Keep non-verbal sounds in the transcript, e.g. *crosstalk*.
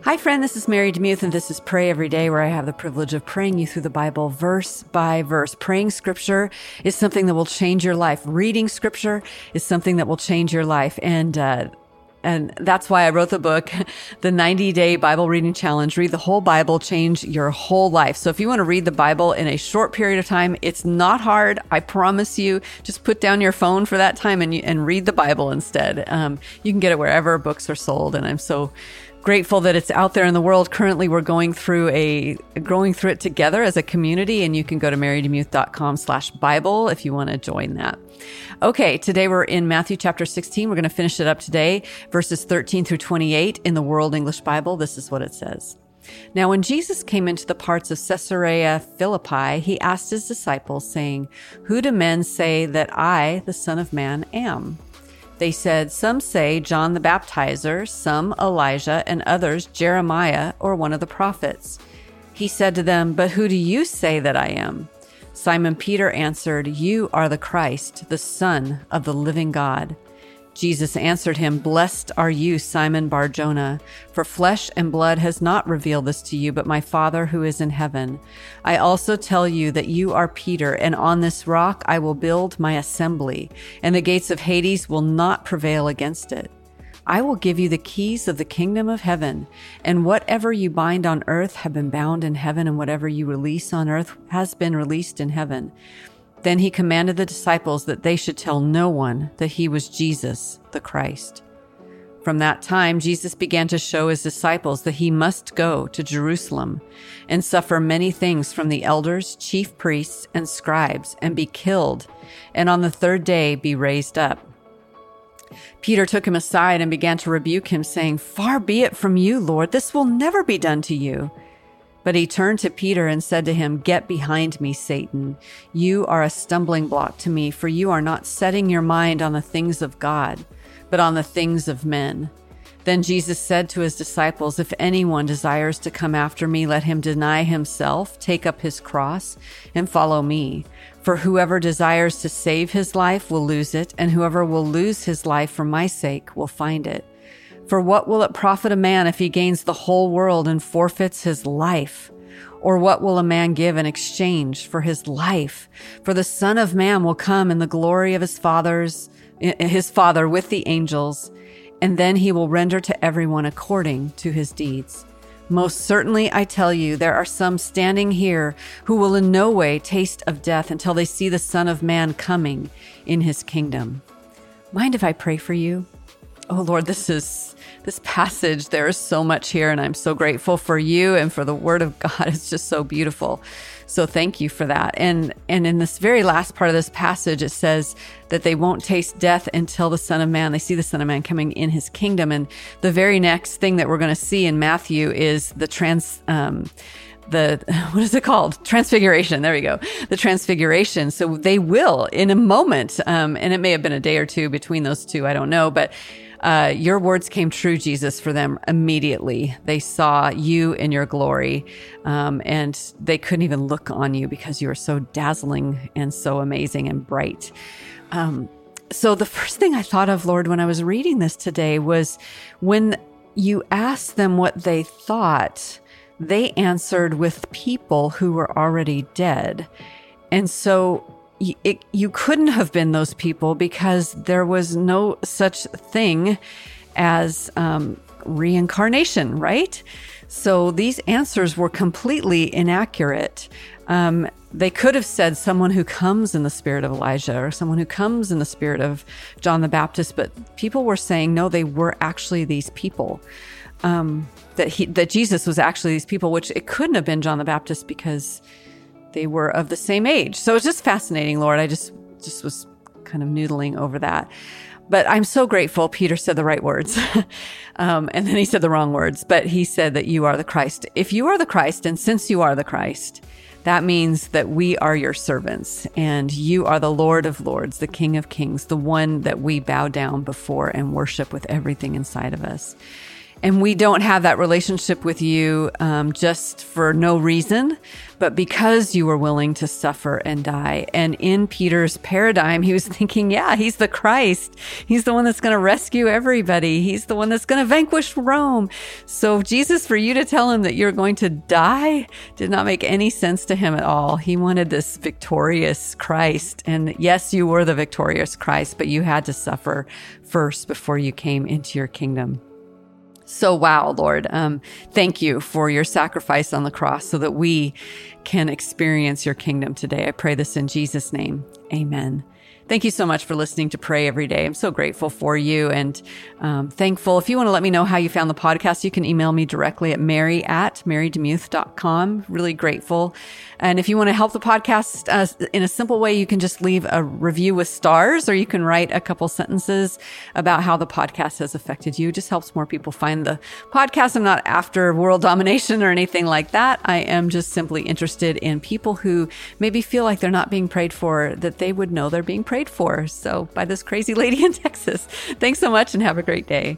Hi, friend. This is Mary DeMuth, and this is Pray Every Day, where I have the privilege of praying you through the Bible verse by verse. Praying scripture is something that will change your life. Reading scripture is something that will change your life. And, uh, and that's why I wrote the book, *laughs* The 90 Day Bible Reading Challenge. Read the whole Bible, change your whole life. So if you want to read the Bible in a short period of time, it's not hard. I promise you. Just put down your phone for that time and, and read the Bible instead. Um, you can get it wherever books are sold. And I'm so grateful that it's out there in the world. Currently, we're going through a going through it together as a community, and you can go to marydemuth.com slash Bible if you want to join that. Okay, today we're in Matthew chapter 16. We're going to finish it up today, verses 13 through 28 in the World English Bible. This is what it says. Now, when Jesus came into the parts of Caesarea Philippi, he asked his disciples, saying, Who do men say that I, the Son of Man, am? They said, Some say John the Baptizer, some Elijah, and others Jeremiah or one of the prophets. He said to them, But who do you say that I am? Simon Peter answered, You are the Christ, the Son of the living God. Jesus answered him, Blessed are you, Simon Bar Jonah, for flesh and blood has not revealed this to you, but my Father who is in heaven. I also tell you that you are Peter, and on this rock I will build my assembly, and the gates of Hades will not prevail against it. I will give you the keys of the kingdom of heaven, and whatever you bind on earth have been bound in heaven, and whatever you release on earth has been released in heaven. Then he commanded the disciples that they should tell no one that he was Jesus, the Christ. From that time, Jesus began to show his disciples that he must go to Jerusalem and suffer many things from the elders, chief priests, and scribes, and be killed, and on the third day be raised up. Peter took him aside and began to rebuke him, saying, Far be it from you, Lord, this will never be done to you. But he turned to Peter and said to him, Get behind me, Satan. You are a stumbling block to me, for you are not setting your mind on the things of God, but on the things of men. Then Jesus said to his disciples, If anyone desires to come after me, let him deny himself, take up his cross, and follow me. For whoever desires to save his life will lose it, and whoever will lose his life for my sake will find it. For what will it profit a man if he gains the whole world and forfeits his life? Or what will a man give in exchange for his life? For the son of man will come in the glory of his father's, his father with the angels, and then he will render to everyone according to his deeds. Most certainly, I tell you, there are some standing here who will in no way taste of death until they see the Son of Man coming in his kingdom. Mind if I pray for you? Oh Lord, this is this passage. There is so much here, and I'm so grateful for you and for the Word of *laughs* God. It's just so beautiful. So thank you for that. And and in this very last part of this passage, it says that they won't taste death until the Son of Man. They see the Son of Man coming in His kingdom. And the very next thing that we're going to see in Matthew is the trans. Um, the *laughs* what is it called transfiguration there we go the transfiguration so they will in a moment um, and it may have been a day or two between those two i don't know but uh, your words came true, Jesus, for them immediately. They saw you in your glory, um, and they couldn't even look on you because you were so dazzling and so amazing and bright. Um, so, the first thing I thought of, Lord, when I was reading this today was when you asked them what they thought, they answered with people who were already dead. And so it, you couldn't have been those people because there was no such thing as um, reincarnation, right? So these answers were completely inaccurate. Um, they could have said someone who comes in the spirit of Elijah or someone who comes in the spirit of John the Baptist, but people were saying no, they were actually these people. Um, that he that Jesus was actually these people, which it couldn't have been John the Baptist because they were of the same age. So it's just fascinating, Lord. I just just was kind of noodling over that. But I'm so grateful Peter said the right words. *laughs* um, and then he said the wrong words, but he said that you are the Christ. If you are the Christ, and since you are the Christ, that means that we are your servants and you are the Lord of Lords, the King of Kings, the one that we bow down before and worship with everything inside of us. And we don't have that relationship with you um, just for no reason, but because you were willing to suffer and die. And in Peter's paradigm, he was *laughs* thinking, yeah, he's the Christ. He's the one that's going to rescue everybody. He's the one that's going to vanquish Rome. So, Jesus, for you to tell him that you're going to die did not make any sense to him at all. He wanted this victorious Christ. And yes, you were the victorious Christ, but you had to suffer first before you came into your kingdom. So, wow, Lord, um, thank you for your sacrifice on the cross so that we can experience your kingdom today. I pray this in Jesus' name. Amen. Thank you so much for listening to Pray Every Day. I'm so grateful for you and um, thankful. If you want to let me know how you found the podcast, you can email me directly at mary at marydemuth.com. Really grateful. And if you want to help the podcast uh, in a simple way, you can just leave a review with stars or you can write a couple sentences about how the podcast has affected you. It just helps more people find the podcast. I'm not after world domination or anything like that. I am just simply interested in people who maybe feel like they're not being prayed for, that they would know they're being prayed for. So by this crazy *laughs* lady in Texas. Thanks so much and have a great day.